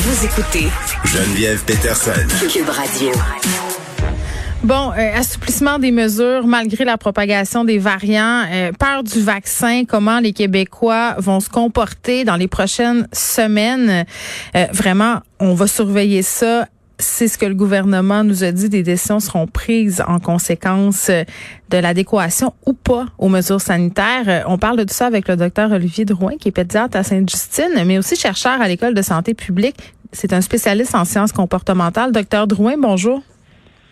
Vous écoutez Geneviève Peterson. Cube Radio. Bon, euh, assouplissement des mesures malgré la propagation des variants, euh, peur du vaccin, comment les Québécois vont se comporter dans les prochaines semaines. Euh, vraiment, on va surveiller ça c'est ce que le gouvernement nous a dit. Des décisions seront prises en conséquence de l'adéquation ou pas aux mesures sanitaires. On parle de tout ça avec le docteur Olivier Drouin, qui est pédiatre à Sainte-Justine, mais aussi chercheur à l'École de santé publique. C'est un spécialiste en sciences comportementales. Docteur Drouin, bonjour.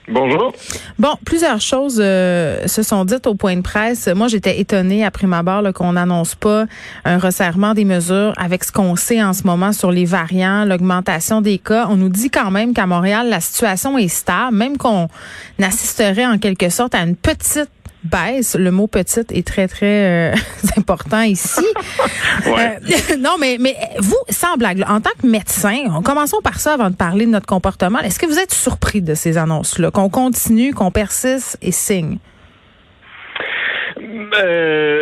Bonjour. Bon, plusieurs choses euh, se sont dites au point de presse. Moi, j'étais étonnée après ma barre qu'on n'annonce pas un resserrement des mesures avec ce qu'on sait en ce moment sur les variants, l'augmentation des cas. On nous dit quand même qu'à Montréal, la situation est stable, même qu'on assisterait en quelque sorte à une petite baisse. Le mot petite est très, très euh, important ici. Ouais. Euh, non, mais, mais vous, sans blague, là, en tant que médecin, commençons par ça avant de parler de notre comportement. Est-ce que vous êtes surpris de ces annonces-là, qu'on continue, qu'on persiste et signe? Euh,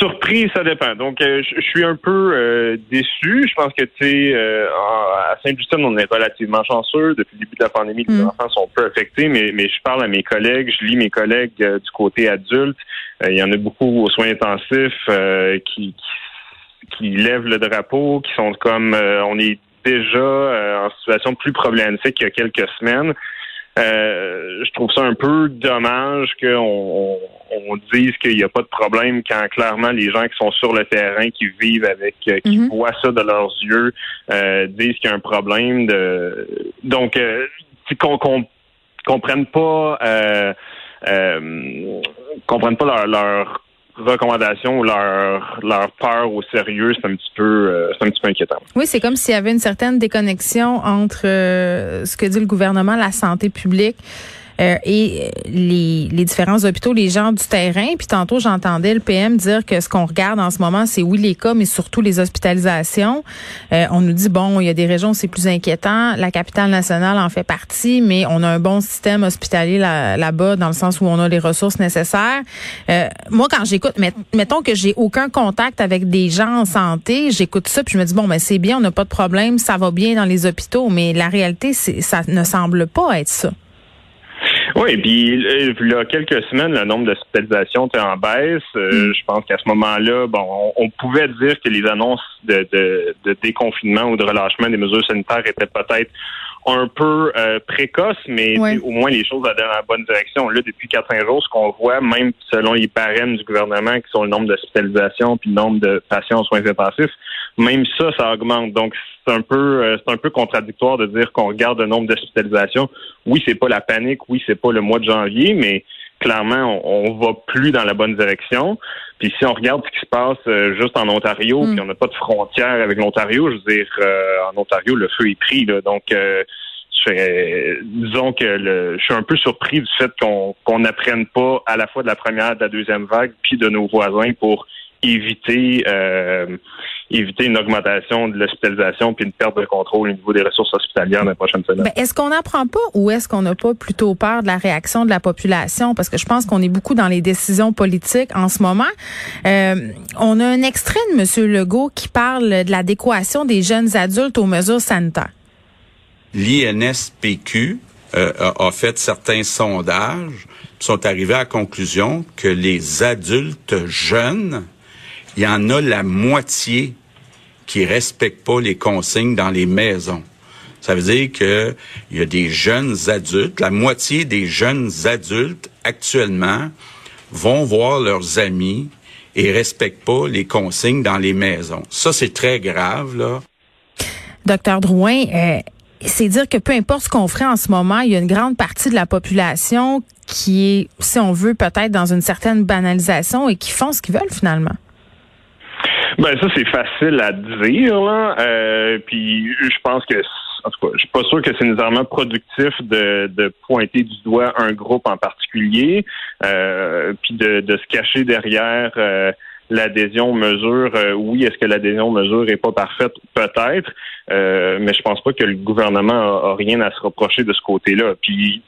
surpris, ça dépend. Donc, euh, je suis un peu euh, déçu. Je pense que, tu sais, euh, à Saint-Justine, on est relativement chanceux. Depuis le début de la pandémie, les Mm. enfants sont peu affectés, mais, mais je parle à mes collègues, je lis mes collègues euh, du côté adulte. Euh, Il y en a beaucoup aux soins intensifs euh, qui, qui, qui lèvent le drapeau, qui sont comme, euh, on est déjà euh, en situation plus problématique qu'il y a quelques semaines. Euh, je trouve ça un peu dommage qu'on on, on dise qu'il n'y a pas de problème quand clairement les gens qui sont sur le terrain, qui vivent avec, euh, qui Mhm. voient ça de leurs yeux, euh, disent qu'il y a un problème. De... Donc, euh, qu'on qu'on comprenne pas, euh, euh, comprennent pas leur, leur recommandations ou leur, leur peur au sérieux, c'est un petit peu, euh, c'est un petit peu inquiétant. Oui, c'est comme s'il y avait une certaine déconnexion entre euh, ce que dit le gouvernement, la santé publique. Euh, et les, les différents hôpitaux, les gens du terrain. Puis tantôt, j'entendais le PM dire que ce qu'on regarde en ce moment, c'est oui les cas, mais surtout les hospitalisations. Euh, on nous dit, bon, il y a des régions où c'est plus inquiétant. La capitale nationale en fait partie, mais on a un bon système hospitalier là- là-bas dans le sens où on a les ressources nécessaires. Euh, moi, quand j'écoute, met- mettons que j'ai aucun contact avec des gens en santé, j'écoute ça, puis je me dis, bon, ben c'est bien, on n'a pas de problème, ça va bien dans les hôpitaux, mais la réalité, c'est ça ne semble pas être ça. Oui, puis euh, il y a quelques semaines, le nombre d'hospitalisations était en baisse. Euh, Mm. Je pense qu'à ce moment-là, bon, on, on pouvait dire que les annonces de, de, de déconfinement ou de relâchement des mesures sanitaires étaient peut-être un peu euh, précoces, mais Ouais. au moins les choses allaient dans la bonne direction. Là, depuis 4-5 jours, ce qu'on voit, même selon les barèmes du gouvernement, qui sont le nombre d'hospitalisations puis le nombre de patients aux soins intensifs, même ça, ça augmente. Donc, c'est un peu, euh, c'est un peu contradictoire de dire qu'on regarde le nombre d'hospitalisations. Oui, c'est pas la panique. Oui, c'est pas le mois de janvier, mais clairement, on, on va plus dans la bonne direction. Puis si on regarde ce qui se passe euh, juste en Ontario, Mm. puis on n'a pas de frontière avec l'Ontario, je veux dire, euh, en Ontario, le feu est pris. Là, donc, euh, je disons que le, je suis un peu surpris du fait qu'on qu'on n'apprenne pas à la fois de la première, de la deuxième vague, puis de nos voisins pour éviter euh, éviter une augmentation de l'hospitalisation puis une perte de contrôle au niveau des ressources hospitalières dans les prochaines semaines. Ben, est-ce qu'on n'apprend pas ou est-ce qu'on n'a pas plutôt peur de la réaction de la population? Parce que je pense qu'on est beaucoup dans les décisions politiques en ce moment. Euh, on a un extrait de M. Legault qui parle de l'adéquation des jeunes adultes aux mesures sanitaires. l'INSPQ euh, a, a fait certains sondages, sont arrivés à la conclusion que les adultes jeunes, il y en a la moitié qui respectent pas les consignes dans les maisons. Ça veut dire que il y a des jeunes adultes, la moitié des jeunes adultes actuellement vont voir leurs amis et respectent pas les consignes dans les maisons. Ça, c'est très grave, là. Docteur Drouin, euh, c'est dire que peu importe ce qu'on ferait en ce moment, il y a une grande partie de la population qui est, si on veut, peut-être dans une certaine banalisation et qui font ce qu'ils veulent finalement. Ben ça c'est facile à dire là. Euh, puis je pense que en tout cas, je suis pas sûr que c'est nécessairement productif de, de pointer du doigt un groupe en particulier, euh, puis de, de se cacher derrière euh, l'adhésion mesure. Euh, oui, est-ce que l'adhésion mesure est pas parfaite? Peut-être, euh, mais je pense pas que le gouvernement a, rien à se reprocher de ce côté-là. Puis,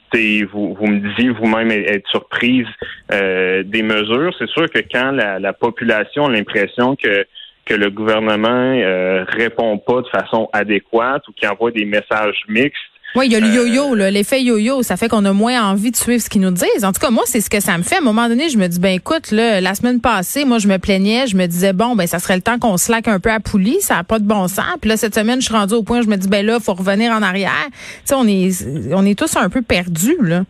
vous, vous me disiez vous-même être surprise euh, des mesures. C'est sûr que quand la, la population a l'impression que que le gouvernement euh, répond pas de façon adéquate ou qu'il envoie des messages mixtes, oui, il y a le euh, yo-yo, l'effet yo-yo. Ça fait qu'on a moins envie de suivre ce qu'ils nous disent. En tout cas, moi, c'est ce que ça me fait. À un moment donné, je me dis, ben écoute, là, la semaine passée, moi, je me plaignais, je me disais, bon, ben ça serait le temps qu'on slack un peu à poulie, ça n'a pas de bon sens. Puis là, cette semaine, je suis rendue au point, je me dis, ben là, faut revenir en arrière. Tu sais, on est, on est tous un peu perdus, là.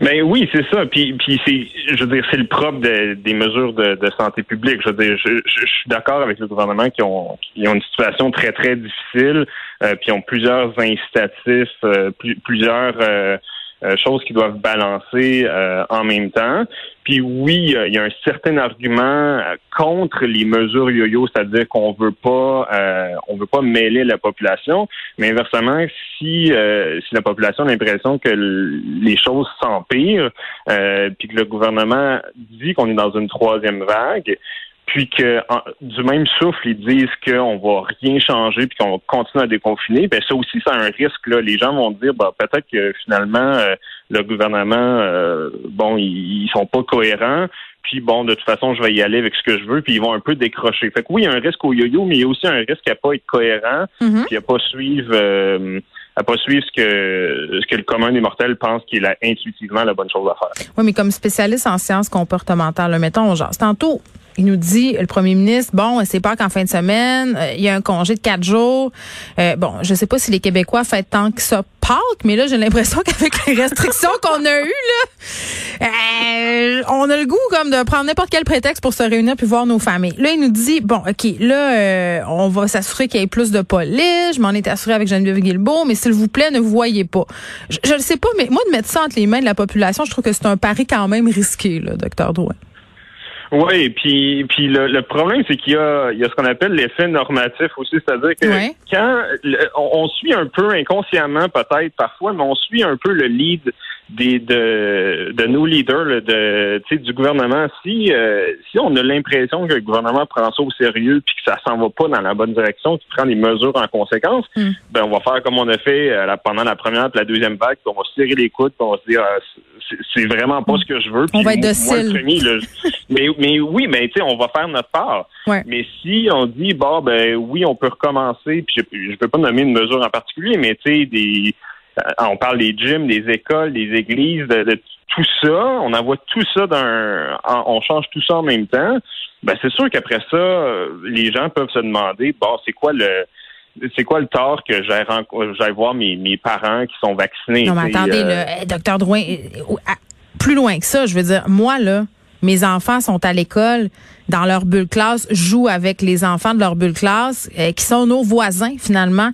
Ben oui, c'est ça. Puis, puis c'est, je veux dire, c'est le propre des mesures de, santé publique. Je veux dire, je, suis d'accord avec le gouvernement qui ont, qui ont une situation très très difficile, euh, puis ont plusieurs incitatifs, euh, plusieurs euh, euh, choses qui doivent balancer euh, en même temps. Puis oui, il y a un certain argument euh, contre les mesures yo-yo, c'est-à-dire qu'on veut pas, on veut pas mêler la population. Mais inversement, si si la population a l'impression que les choses s'empirent, puis que le gouvernement dit qu'on est dans une troisième vague, puis que du même souffle, ils disent qu'on va rien changer puis qu'on continue à déconfiner, ben ça aussi, c'est un risque. Là. Les gens vont dire bah, peut-être que finalement, euh, le gouvernement, euh, bon, ils, sont pas cohérents. Puis bon, de toute façon, je vais y aller avec ce que je veux, puis ils vont un peu décrocher. Fait que oui, il y a un risque au yo-yo, mais il y a aussi un risque à pas être cohérent, mm-hmm. puis à pas suivre euh, à pas suivre ce que ce que le commun des mortels pense qu'il est intuitivement la bonne chose à faire. Oui, mais comme spécialiste en sciences comportementales, mettons, genre, tantôt, il nous dit, le premier ministre, bon, c'est pas qu'en fin de semaine, euh, il y a un congé de quatre jours. Euh, bon, je sais pas si les Québécois fêtent tant que ça Pâques, mais là, j'ai l'impression qu'avec les restrictions qu'on a eues, là, euh, on a le goût comme de prendre n'importe quel prétexte pour se réunir puis voir nos familles. Là, il nous dit, bon, OK, là, on va s'assurer qu'il y ait plus de police. Je m'en étais assuré avec Geneviève Guilbeault, mais s'il vous plaît, ne vous voyez pas. Je ne sais pas, mais moi, de mettre ça entre les mains de la population, je trouve que c'est un pari quand même risqué, là, docteur Drouin. Oui, puis puis le, problème c'est qu'il y a il y a ce qu'on appelle l'effet normatif aussi, c'est-à-dire que quand on, suit un peu inconsciemment peut-être parfois, mais on suit un peu le lead des de, de nos leaders de du gouvernement. Si euh, si on a l'impression que le gouvernement prend ça au sérieux puis que ça s'en va pas dans la bonne direction, qu'il prend des mesures en conséquence, hmm. ben on va faire comme on a fait euh, pendant la première et la deuxième vague, puis on va se serrer les coudes, puis on va se dire ah, c'est vraiment pas ce que je veux. on va être docile. mais mais oui, mais tu sais, on va faire notre part. Mais si on dit bon ben oui, on peut recommencer, puis je, je peux pas nommer une mesure en particulier, mais tu sais des euh, on parle des gyms, des écoles, des églises, de, tout ça. On envoie tout ça d'un, on change tout ça en même temps. Ben c'est sûr qu'après ça, euh, les gens peuvent se demander, bon, c'est quoi le c'est quoi le tort que j'aille voir mes, mes, parents qui sont vaccinés? Non, mais attendez, euh... docteur Drouin, plus loin que ça, je veux dire, moi, là, mes enfants sont à l'école, dans leur bulle classe, jouent avec les enfants de leur bulle classe, qui sont nos voisins, finalement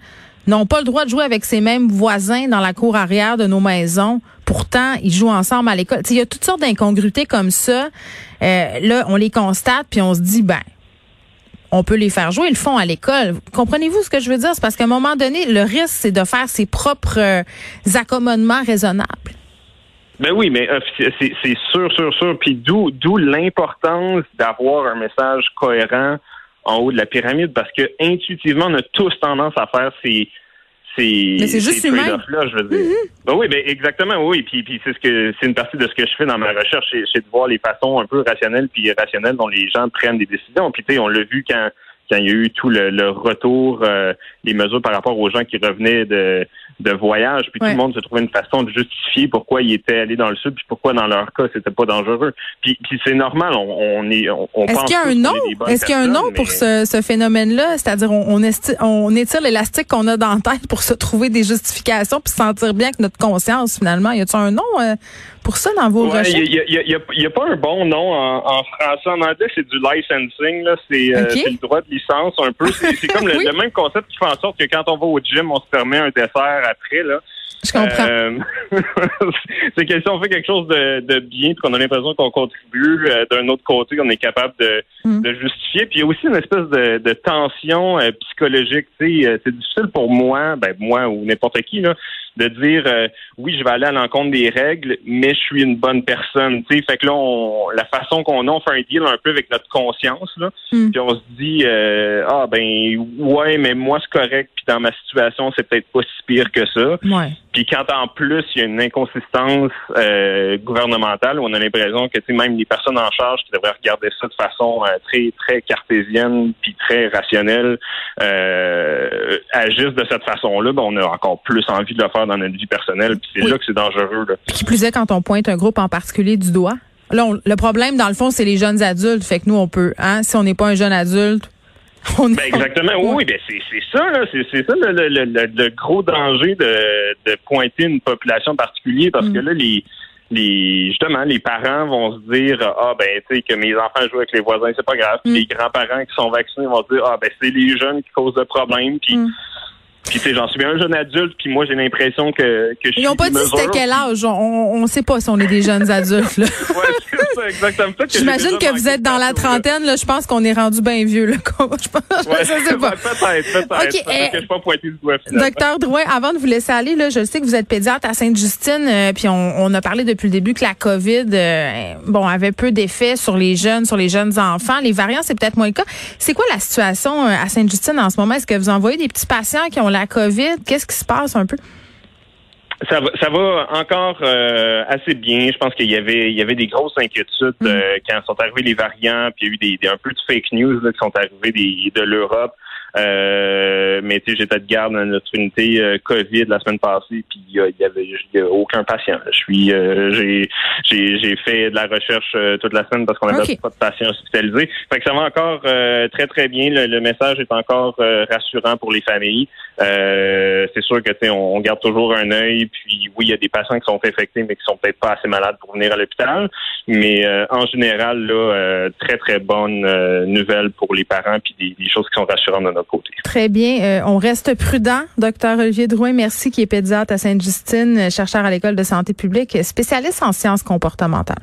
n'ont pas le droit de jouer avec ces mêmes voisins dans la cour arrière de nos maisons. Pourtant, ils jouent ensemble à l'école. Il y a toutes sortes d'incongruités comme ça. Euh, là, on les constate, puis on se dit, ben, on peut les faire jouer, ils le font à l'école. Comprenez-vous ce que je veux dire? C'est parce qu'à un moment donné, le risque, c'est de faire ses propres euh, accommodements raisonnables. Ben oui, mais euh, c'est sûr, sûr, sûr. Puis d'où l'importance d'avoir un message cohérent en haut de la pyramide parce que intuitivement, on a tous tendance à faire ces ces, Mais c'est juste là je veux dire. Mm-hmm. Ben oui, ben exactement, oui. Puis, puis c'est ce que c'est une partie de ce que je fais dans ma recherche, c'est de voir les façons un peu rationnelles puis irrationnelles dont les gens prennent des décisions. Puis tu sais, on l'a vu quand quand il y a eu tout le, retour, euh, les mesures par rapport aux gens qui revenaient de, de voyage, puis tout le monde se trouvait une façon de justifier pourquoi ils étaient allés dans le sud, puis pourquoi dans leur cas c'était pas dangereux. Puis, puis c'est normal, on, est, on, Est-ce qu'il y a un nom? Est-ce qu'il y a un nom pour ce, ce phénomène-là? C'est-à-dire on, on, on étire l'élastique qu'on a dans la tête pour se trouver des justifications puis sentir bien que notre conscience finalement. Y a-t-il un nom euh, pour ça dans vos recherches? Il y, a, pas un bon nom en, français. En anglais, c'est du licensing. Là, c'est, euh, le droit de licence un peu. C'est, comme le, même concept qui fait en sorte que quand on va au gym, on se permet un dessert après. Là. Je comprends. Euh, c'est que si on fait quelque chose de, de bien, puis qu'on a l'impression qu'on contribue, euh, d'un autre côté, on est capable de, Mm. de justifier. Puis il y a aussi une espèce de, de tension euh, psychologique. Euh, c'est difficile pour moi, ben moi ou n'importe qui, là, de dire euh, oui, je vais aller à l'encontre des règles, mais je suis une bonne personne. Tu sais, fait que là, on, la façon qu'on a, on fait un deal un peu avec notre conscience, là. Mm. Puis on se dit euh, ah ben ouais, mais moi c'est correct. Puis dans ma situation, c'est peut-être pas si pire que ça. Ouais. Puis quand en plus il y a une inconsistance euh, gouvernementale, on a l'impression que tu sais, même les personnes en charge qui devraient regarder ça de façon euh, très très cartésienne puis très rationnelle euh, agissent de cette façon-là, ben, on a encore plus envie de le faire dans notre vie personnelle. Puis c'est Oui. là que c'est dangereux. Là. Puis qui plus est quand on pointe un groupe en particulier du doigt. Là, on- le problème, dans le fond, c'est les jeunes adultes. Fait que nous, on peut, hein, si on n'est pas un jeune adulte, on Ben exactement, oui, oui, ben c'est c'est ça, là, c'est c'est ça le, le, le, le- le gros danger de, de pointer une population particulière parce Mm. que là, les les justement les parents vont se dire ah ben tu sais que mes enfants jouent avec les voisins c'est pas grave Puis Mm. les grands-parents qui sont vaccinés vont se dire ah ben c'est les jeunes qui causent le problème puis Mm. Puis j'en suis bien un jeune adulte puis moi j'ai l'impression que que je Ils n'ont pas dit c'était quel âge. On ne sait pas si on est des jeunes adultes. là. ouais c'est ça exactement que j'ai J'imagine que vous êtes dans la trentaine. Là, je pense qu'on est rendu bien vieux. Là. je pense, Ouais, je sais pas. peut-être peut-être eh, que je suis pas pointé du doigt finalement. Docteur Drouin, avant de vous laisser aller, là, je sais que vous êtes pédiatre à Sainte-Justine, euh, puis on, on a parlé depuis le début que la COVID, euh, bon, avait peu d'effet sur les jeunes, sur les jeunes enfants. Les variants, c'est peut-être moins le cas. C'est quoi la situation euh, à Sainte-Justine en ce moment? Est-ce que vous envoyez des petits patients qui ont la COVID? Qu'est-ce qui se passe un peu? Ça va, ça va encore euh, assez bien. Je pense qu'il y avait, il y avait des grosses inquiétudes Mm. euh, quand sont arrivés les variants, puis il y a eu des, des- un peu de fake news là, qui sont arrivés des, de l'Europe. Euh, mais tu sais, j'étais de garde dans notre unité euh, COVID la semaine passée, puis il y, y avait y a aucun patient. Je suis, euh, j'ai, j'ai, j'ai fait de la recherche euh, toute la semaine parce qu'on n'avait pas de patients hospitalisés. Fait que ça va encore euh, très très bien. Le, le message est encore euh, rassurant pour les familles. Euh, c'est sûr que tu sais, on, on garde toujours un œil. Puis oui, il y a des patients qui sont infectés, mais qui sont peut-être pas assez malades pour venir à l'hôpital. Mais euh, en général, là, euh, très très bonne euh, nouvelle pour les parents, puis des, des choses qui sont rassurantes de notre Très bien. Euh, on reste prudent. Docteur Olivier Drouin, merci, qui est pédiatre à Sainte-Justine, chercheur à l'École de santé publique, spécialiste en sciences comportementales.